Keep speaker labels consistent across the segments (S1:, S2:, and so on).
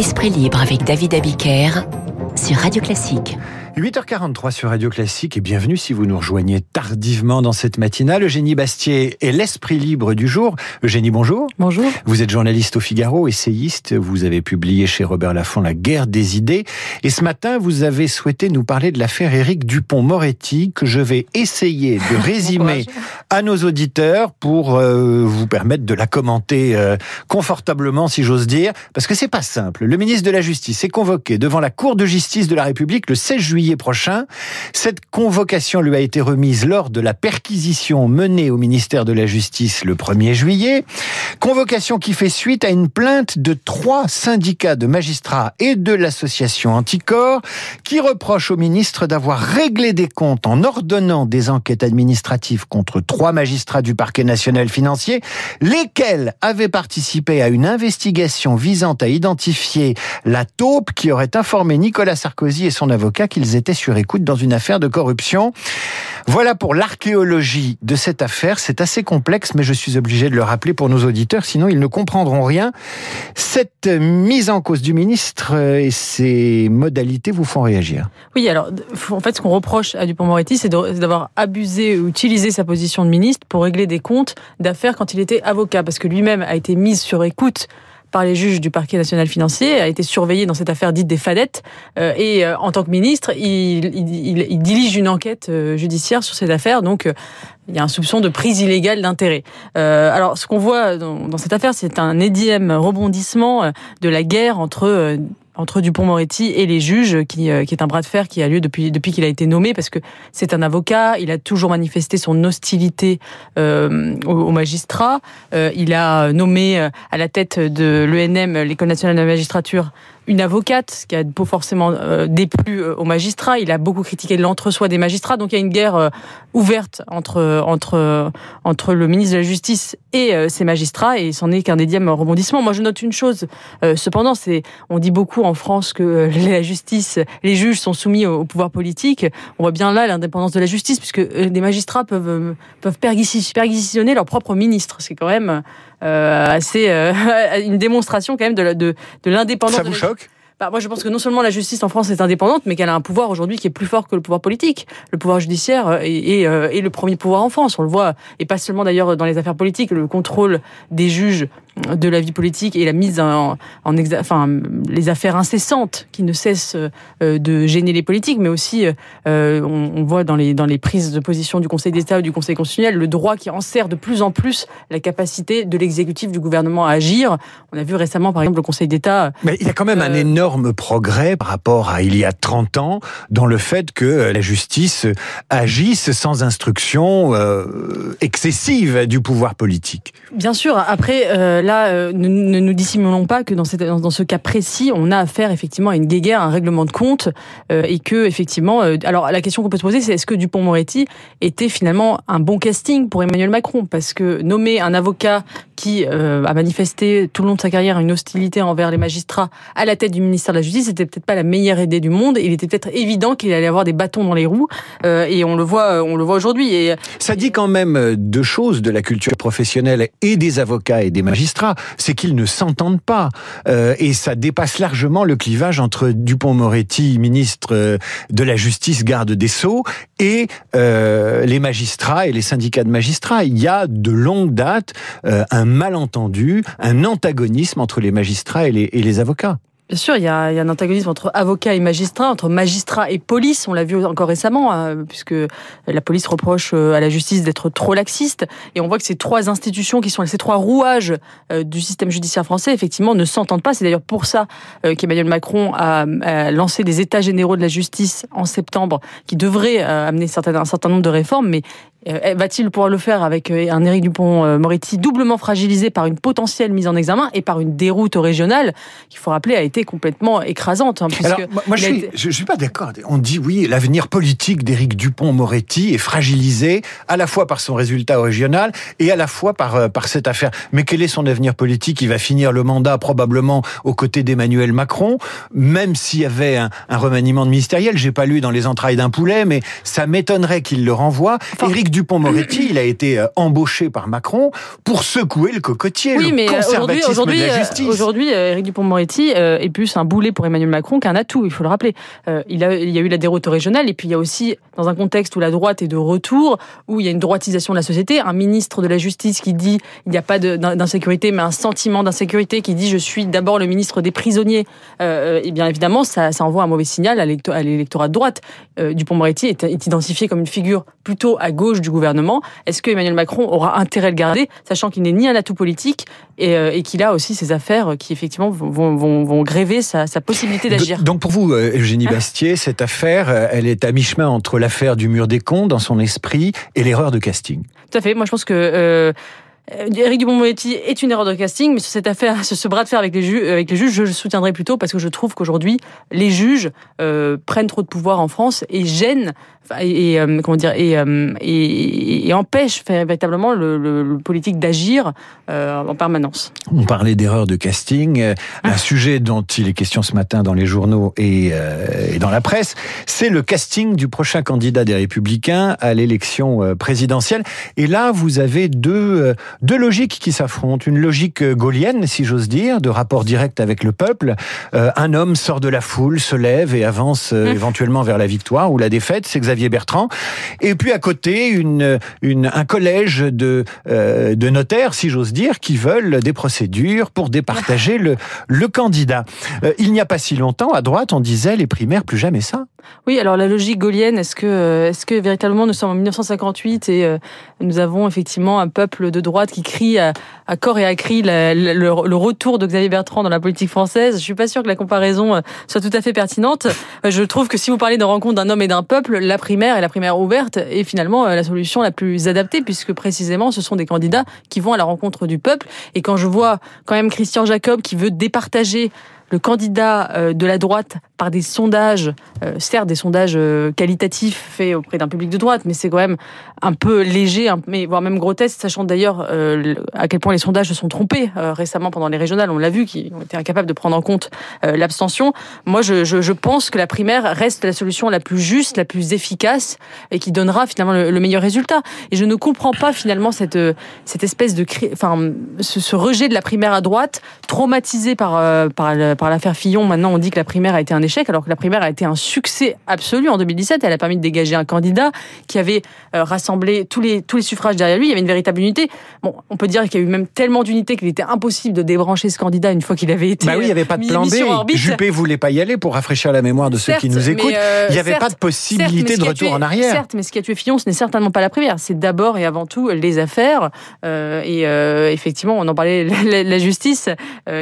S1: Esprit libre avec David Abiker sur Radio Classique.
S2: 8h43 sur Radio Classique et bienvenue si vous nous rejoignez tardivement dans cette matinale. Eugénie Bastier est l'esprit libre du jour. Eugénie, bonjour.
S3: Bonjour.
S2: Vous êtes journaliste au Figaro, essayiste. Vous avez publié chez Robert Laffont La guerre des idées. Et ce matin, vous avez souhaité nous parler de l'affaire Éric Dupont-Moretti que je vais essayer de résumer à nos auditeurs pour euh, vous permettre de la commenter euh, confortablement, si j'ose dire. Parce que c'est pas simple. Le ministre de la Justice est convoqué devant la Cour de justice de la République le 16 juillet prochain. Cette convocation lui a été remise lors de la perquisition menée au ministère de la Justice le 1er juillet. Convocation qui fait suite à une plainte de trois syndicats de magistrats et de l'association Anticor qui reprochent au ministre d'avoir réglé des comptes en ordonnant des enquêtes administratives contre trois magistrats du parquet national financier, lesquels avaient participé à une investigation visant à identifier la taupe qui aurait informé Nicolas Sarkozy et son avocat qu'ils étaient sur écoute dans une affaire de corruption. Voilà pour l'archéologie de cette affaire. C'est assez complexe, mais je suis obligé de le rappeler pour nos auditeurs, sinon ils ne comprendront rien. Cette mise en cause du ministre et ses modalités vous font réagir.
S3: Oui, alors en fait, ce qu'on reproche à Dupont-Moretti, c'est d'avoir abusé ou utilisé sa position de ministre pour régler des comptes d'affaires quand il était avocat, parce que lui-même a été mis sur écoute par les juges du parquet national financier, a été surveillé dans cette affaire dite des fadettes. Euh, et euh, en tant que ministre, il, il, il, dirige une enquête euh, judiciaire sur cette affaire. Donc, il y a un soupçon de prise illégale d'intérêt. alors, ce qu'on voit dans, dans, cette affaire, c'est un édième rebondissement de la guerre entre entre Dupont-Moretti et les juges, qui, qui, est un bras de fer qui a lieu depuis, depuis qu'il a été nommé, parce que c'est un avocat, il a toujours manifesté son hostilité euh, aux, magistrats, euh, il a nommé à la tête de l'ENM, l'École nationale de la magistrature, une avocate qui a pas forcément euh, déplu euh, aux magistrats. Il a beaucoup critiqué l'entre-soi des magistrats. Donc il y a une guerre euh, ouverte entre entre entre le ministre de la Justice et ses magistrats, et c'en est qu'un énième rebondissement. Moi, je note une chose. cependant, c'est on dit beaucoup en France que la justice, les juges sont soumis au, pouvoir politique. On voit bien là l'indépendance de la justice, puisque des magistrats peuvent peuvent perquisitionner leur propre ministre. C'est quand même assez euh, une démonstration quand même de, de, de l'indépendance.
S2: Ça vous choque?
S3: Bah, moi, je pense que non seulement la justice en France est indépendante, mais qu'elle a un pouvoir aujourd'hui qui est plus fort que le pouvoir politique. Le pouvoir judiciaire est, est, le premier pouvoir en France. On le voit, et pas seulement d'ailleurs dans les affaires politiques. Le contrôle des juges de la vie politique et la mise en, en enfin les affaires incessantes qui ne cessent euh, de gêner les politiques, mais aussi euh, on, voit dans les dans les prises de position du Conseil d'État ou du Conseil constitutionnel le droit qui enserre de plus en plus la capacité de l'exécutif du gouvernement à agir. On a vu récemment par exemple le Conseil d'État.
S2: Mais il y a quand même un euh, énorme progrès par rapport à il y a 30 ans dans le fait que la justice agisse sans instruction excessive du pouvoir politique.
S3: Bien sûr. Après là, euh, ne, nous dissimulons pas que dans, ce cas précis, on a affaire effectivement à une guéguerre, un règlement de compte, euh, et que effectivement, euh, alors la question qu'on peut se poser, c'est est-ce que Dupont-Moretti était finalement un bon casting pour Emmanuel Macron? Parce que nommer un avocat qui a manifesté tout le long de sa carrière une hostilité envers les magistrats à la tête du ministère de la Justice, c'était peut-être pas la meilleure idée du monde. Il était peut-être évident qu'il allait avoir des bâtons dans les roues, et on le voit, on le voit aujourd'hui.
S2: Ça dit quand même deux choses de la culture professionnelle et des avocats et des magistrats c'est qu'ils ne s'entendent pas. Euh, et ça dépasse largement le clivage entre Dupont-Moretti, ministre euh, de la Justice, garde des Sceaux, et euh, les magistrats et les syndicats de magistrats. Il y a de longue date un malentendu, un antagonisme entre les magistrats et les avocats.
S3: Bien sûr, il y, a, un antagonisme entre avocat et magistrat, entre magistrat et police. On l'a vu encore récemment, hein, puisque la police reproche euh, à la justice d'être trop laxiste. Et on voit que ces trois institutions, qui sont ces trois rouages euh, du système judiciaire français, effectivement, ne s'entendent pas. C'est d'ailleurs pour ça euh, qu'Emmanuel Macron a, lancé des états généraux de la justice en septembre, qui devraient amener un certain nombre de réformes. Mais va-t-il pouvoir le faire avec euh, un Éric Dupont-Moretti doublement fragilisé par une potentielle mise en examen et par une déroute régionale qu'il faut rappeler a été complètement écrasante
S2: hein, Alors, moi, je, suis, je, suis pas d'accord. On dit oui, l'avenir politique d'Éric Dupont-Moretti est fragilisé à la fois par son résultat régional et à la fois par euh, par cette affaire. Mais quel est son avenir politique? Il va finir le mandat probablement aux côtés d'Emmanuel Macron, même s'il y avait un, un remaniement de ministériel. J'ai pas lu dans les entrailles d'un poulet, mais ça m'étonnerait qu'il le renvoie. Éric Éric Dupont-Moretti, il a été euh, embauché par Macron pour secouer le cocotier,
S3: oui,
S2: le
S3: mais aujourd'hui,
S2: conservatisme de la
S3: euh,
S2: justice.
S3: Aujourd'hui, euh, Éric Dupont-Moretti euh, est plus un boulet pour Emmanuel Macron qu'un atout, il faut le rappeler. Euh, il, a, il y a eu la déroute régionale et puis il y a aussi, dans un contexte où la droite est de retour, où il y a une droitisation de la société, un ministre de la Justice qui dit il n'y a pas d'insécurité, mais un sentiment d'insécurité, qui dit je suis d'abord le ministre des prisonniers. Euh, et bien évidemment, ça, ça envoie un mauvais signal à l'électo- à l'électorat de droite. Euh, Dupont-Moretti est, est identifié comme une figure plutôt à gauche du gouvernement. Est-ce que Emmanuel Macron aura intérêt à le garder, sachant qu'il n'est ni un atout politique et, euh, et qu'il a aussi ses affaires qui effectivement vont, vont, vont gréver sa, sa possibilité d'agir?
S2: Do- Donc pour vous, euh, Eugénie Bastier, cette affaire, euh, elle est à mi-chemin entre l'affaire du mur des cons dans son esprit et l'erreur de casting.
S3: Tout à fait. Moi, je pense que euh, Éric Dupond-Moretti est une erreur de casting, mais sur cette affaire, ce, ce bras de fer avec les, ju- avec les juges, je le soutiendrai plutôt parce que je trouve qu'aujourd'hui, les juges euh, prennent trop de pouvoir en France et gênent et, et, euh, comment dire et, euh, et, et empêchent fait- véritablement le, le- le politique d'agir euh, en permanence.
S2: On parlait d'erreur de casting, euh, un sujet dont il est question ce matin dans les journaux et, euh, et dans la presse, c'est le casting du prochain candidat des Républicains à l'élection présidentielle. Et là, vous avez deux, deux logiques qui s'affrontent. Une logique gaulienne, si j'ose dire, de rapport direct avec le peuple. Euh, un homme sort de la foule, se lève et avance
S3: Mmh.
S2: éventuellement vers la victoire ou la défaite, c'est Xavier Bertrand. Et puis à côté, une, une, un collège de, euh, de notaires, si j'ose dire, qui veulent des procédures pour départager le, le candidat. Euh, il n'y a pas si longtemps, à droite, on disait les primaires, plus jamais ça.
S3: Oui, alors la logique gaulienne, est-ce que, euh, est-ce que véritablement nous sommes en 1958 et euh, nous avons effectivement un peuple de droite qui crie à, corps et à cri le, retour de Xavier Bertrand dans la politique française? Je suis pas sûre que la comparaison euh, soit tout à fait pertinente. Je trouve que si vous parlez de rencontre d'un homme et d'un peuple, la primaire et la primaire ouverte est finalement la solution la plus adaptée puisque précisément ce sont des candidats qui vont à la rencontre du peuple. Et quand je vois quand même Christian Jacob qui veut départager le candidat euh, de la droite par des sondages, euh, certes des sondages euh, qualitatifs faits auprès d'un public de droite, mais c'est quand même un peu léger, mais voire même grotesque, sachant d'ailleurs le- à quel point les sondages se sont trompés récemment pendant les régionales, on l'a vu, qui ont été incapables de prendre en compte l'abstention. Moi, je, pense que la primaire reste la solution la plus juste, la plus efficace et qui donnera finalement le, le meilleur résultat. Et je ne comprends pas finalement cette cette espèce de enfin ce, rejet de la primaire à droite, traumatisé par par par l'affaire Fillon. Maintenant, on dit que la primaire a été un échec, alors que la primaire a été un succès absolu en 2017. Elle a permis de dégager un candidat qui avait euh, rassemblé tous les tous les suffrages derrière lui. Il y avait une véritable unité. Bon, on peut dire qu'il y a eu même tellement d'unité qu'il était impossible de débrancher ce candidat une fois qu'il avait été.
S2: Bah oui, il n'y avait pas de plan B. Juppé voulait pas y aller pour rafraîchir la mémoire de ceux qui nous écoutent.
S3: euh,
S2: il n'y avait
S3: certes,
S2: pas de possibilité
S3: Certes,
S2: de retour
S3: tué-
S2: en arrière.
S3: Certes, mais ce qui a tué Fillon, ce n'est certainement pas la primaire. C'est d'abord et avant tout les affaires. Euh, et euh, effectivement, on en parlait, la, la justice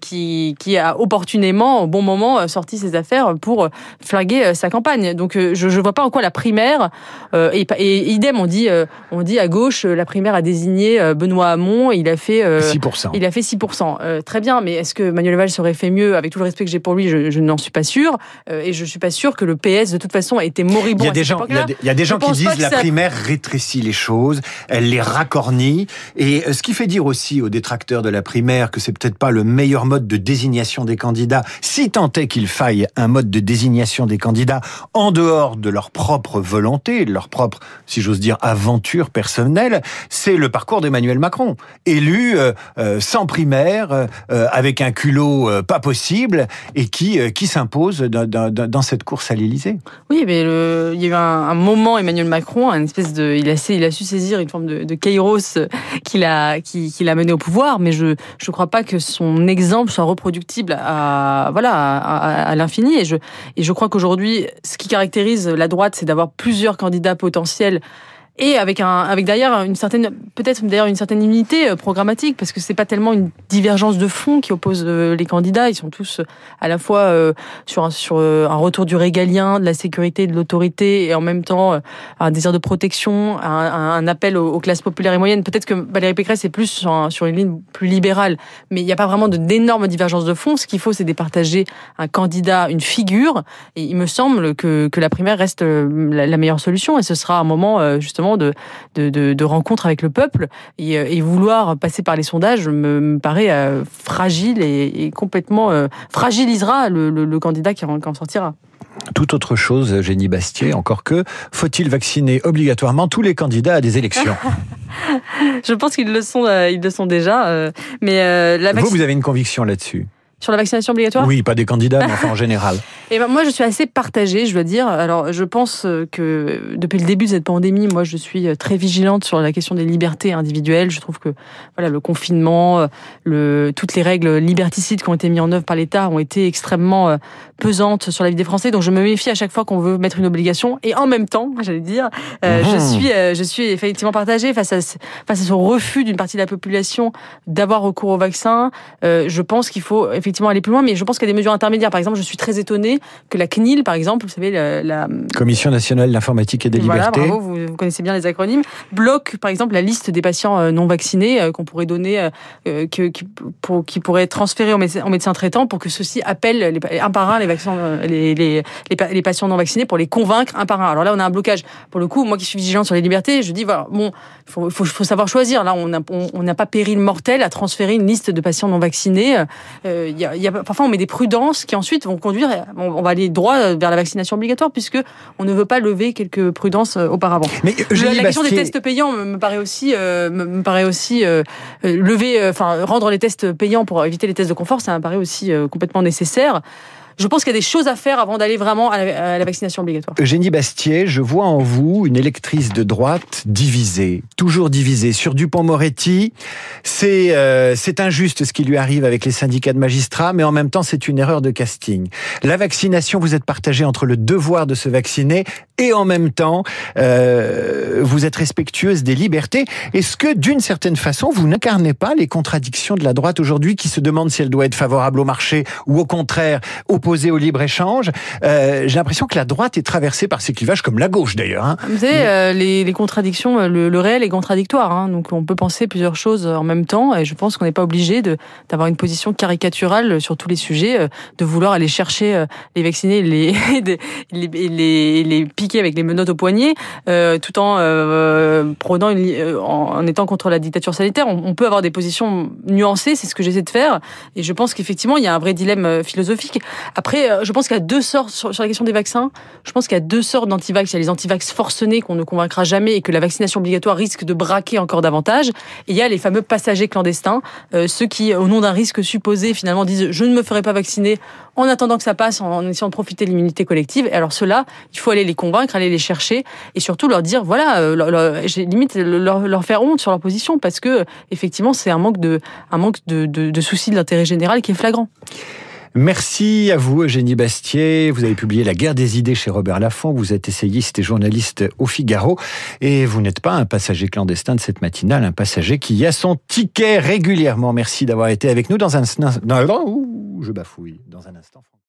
S3: qui, qui a opportunément, au bon moment, euh, sorti ses affaires pour flaguer euh, sa campagne. Donc, euh, je ne vois pas en quoi la primaire euh, et, et idem, on dit, euh, on dit à gauche, euh, la primaire a désigné euh, Benoît Hamon. Il a fait euh,
S2: 6%.
S3: il a fait 6%. Euh, très bien, mais est-ce que Manuel Valls aurait fait mieux Avec tout le respect que j'ai pour lui, je, je n'en suis pas. Euh, et je suis pas sûre que le PS, de toute façon, a été moribond
S2: Il y a des gens, il y a des, il y a des
S3: Je
S2: gens qui disent
S3: que
S2: la
S3: ça-
S2: primaire rétrécit les choses, elle les racornit, et euh, ce qui fait dire aussi aux détracteurs de la primaire que c'est peut-être pas le meilleur mode de désignation des candidats, si tant est qu'il faille un mode de désignation des candidats en dehors de leur propre volonté, de leur propre, si j'ose dire, aventure personnelle, c'est le parcours d'Emmanuel Macron, élu euh, euh, sans primaire, euh, euh, avec un culot euh, pas possible, et qui qui s'impose dans, dans- dans cette course à l'Élysée.
S3: Oui, mais le- il y a eu un, un moment, Emmanuel Macron, un espèce de, il a, il a su saisir une forme de, de kairos qu'il a, qui, qui mené au pouvoir, mais je je crois pas que son exemple soit reproductible à voilà à, à- l'infini. Et je et je crois qu'aujourd'hui, ce qui caractérise la droite, c'est d'avoir plusieurs candidats potentiels et avec un avec derrière une certaine peut-être d'ailleurs une certaine unité euh, programmatique parce que c'est pas tellement une divergence de fond qui oppose euh, les candidats. Ils sont tous euh, à la fois sur un, sur un retour du régalien de la sécurité de l'autorité et en même temps un désir de protection un, un- appel aux, classes populaires et moyennes. Peut-être que Valérie Pécresse est plus sur, un- sur une ligne plus libérale. Mais il n'y a pas vraiment d'énormes divergences de fond. Ce qu'il faut c'est départager un candidat une figure. Et il me semble que, que la primaire reste la, la meilleure solution. Et ce sera un moment euh, de, de, de, de rencontre avec le peuple et, euh, et vouloir passer par les sondages me, me paraît euh, fragile et, et complètement euh, fragilisera le, le, le candidat qui en, qui en sortira.
S2: Tout autre chose, Génie Bastier, encore que, faut-il vacciner obligatoirement tous les candidats à des élections?
S3: Je pense qu'ils le sont, euh, ils le sont déjà. euh, mais euh, la
S2: Vous, vous avez une conviction là-dessus?
S3: Sur la vaccination obligatoire.
S2: Oui, pas des candidats, mais enfin en général.
S3: Et ben moi, je suis assez partagée, je dois dire. Alors, je pense euh, que depuis le début de cette pandémie, moi, je suis euh, très vigilante sur la question des libertés individuelles. Je trouve que voilà, le confinement, euh, le, toutes les règles liberticides qui ont été mises en œuvre par l'État ont été extrêmement pesantes sur la vie des Français. Donc, je me méfie à chaque fois qu'on veut mettre une obligation. Et en même temps, j'allais dire, euh, je
S2: Mhm.
S3: suis, euh, je suis effectivement partagée face à ce- face à ce refus d'une partie de la population d'avoir recours au vaccin. Euh, je pense qu'il faut effectivement aller plus loin, mais je pense qu'il y a des mesures intermédiaires. Par exemple, je suis très étonnée que la CNIL, par exemple, vous savez, la, la-
S2: Commission nationale de l'informatique et des
S3: voilà,
S2: libertés.
S3: bravo, vous, vous connaissez bien les acronymes, bloque, par exemple, la liste des patients euh, non vaccinés euh, qu'on pourrait donner, euh, euh, que, qui, pour, qui pourraient être transférés aux médecins, aux médecins traitants pour que ceux-ci appellent les, un par un les, vaccins, les, les, les, pa- les patients non vaccinés pour les convaincre un par un. Alors là, on a un blocage. Pour le coup, moi qui suis vigilante sur les libertés, je dis, voilà, bon, il faut, faut, faut savoir choisir. Là, on n'a on, on n'a pas péril mortel à transférer une liste de patients non vaccinés. Euh, y a, il y a, parfois, on met des prudences qui ensuite vont conduire, on, on va aller droit vers la vaccination obligatoire puisque on ne veut pas lever quelques prudences euh, auparavant.
S2: Mais
S3: La,
S2: Eugénie
S3: la question des tests payants me, me paraît aussi, euh, me, me paraît aussi euh, euh, lever, euh, enfin rendre les tests payants pour éviter les tests de confort, ça me paraît aussi euh, complètement nécessaire. Je pense qu'il y a des choses à faire avant d'aller vraiment à la, vaccination obligatoire.
S2: Eugénie Bastier, je vois en vous une électrice de droite divisée, toujours divisée. Sur Dupont-Moretti, c'est euh, c'est injuste ce qui lui arrive avec les syndicats de magistrats, mais en même temps c'est une erreur de casting. La vaccination, vous êtes partagé entre le devoir de se vacciner et en même temps euh, vous êtes respectueuse des libertés. Est-ce que d'une certaine façon vous n'incarnez pas les contradictions de la droite aujourd'hui qui se demande si elle doit être favorable au marché ou au contraire opposée au libre échange Euh, J'ai l'impression que la droite est traversée par ces clivages comme la gauche d'ailleurs. hein.
S3: Vous savez, euh, les, les contradictions, euh, le, le réel est contradictoire. Hein, donc on peut penser plusieurs choses en même temps. Et je pense qu'on n'est pas obligé d'avoir une position caricaturale sur tous les sujets, euh, de vouloir aller chercher euh, les vaccinés, les, les, les, les, piquer avec les menottes au poignet, euh, tout en euh, prônant une, euh, en, étant contre la dictature sanitaire. On, on peut avoir des positions nuancées, c'est ce que j'essaie de faire. Et je pense qu'effectivement, il y a un vrai dilemme euh, philosophique. Après, euh, je pense qu'il y a deux sortes sur, sur la question des vaccins. Je pense qu'il y a deux sortes d'antivax. Il y a les antivax forcenés qu'on ne convaincra jamais et que la vaccination obligatoire risque de braquer encore davantage. Et il y a les fameux passagers clandestins, euh, ceux qui, au nom d'un risque supposé, finalement disent je ne me ferai pas vacciner en attendant que ça passe, en, essayant de profiter de l'immunité collective. Et alors ceux-là, il faut aller les convaincre, aller les chercher et surtout leur dire voilà, euh, leur- limite leur, leur faire honte sur leur position parce que effectivement c'est un manque de un manque de, de, de souci de l'intérêt général qui est flagrant.
S2: Merci à vous, Eugénie Bastier. Vous avez publié La guerre des idées chez Robert Laffont. Vous êtes essayiste et journaliste au Figaro. Et vous n'êtes pas un passager clandestin de cette matinale, un passager qui a son ticket régulièrement. Merci d'avoir été avec nous dans un... Non, non, je bafouille. Dans un instant.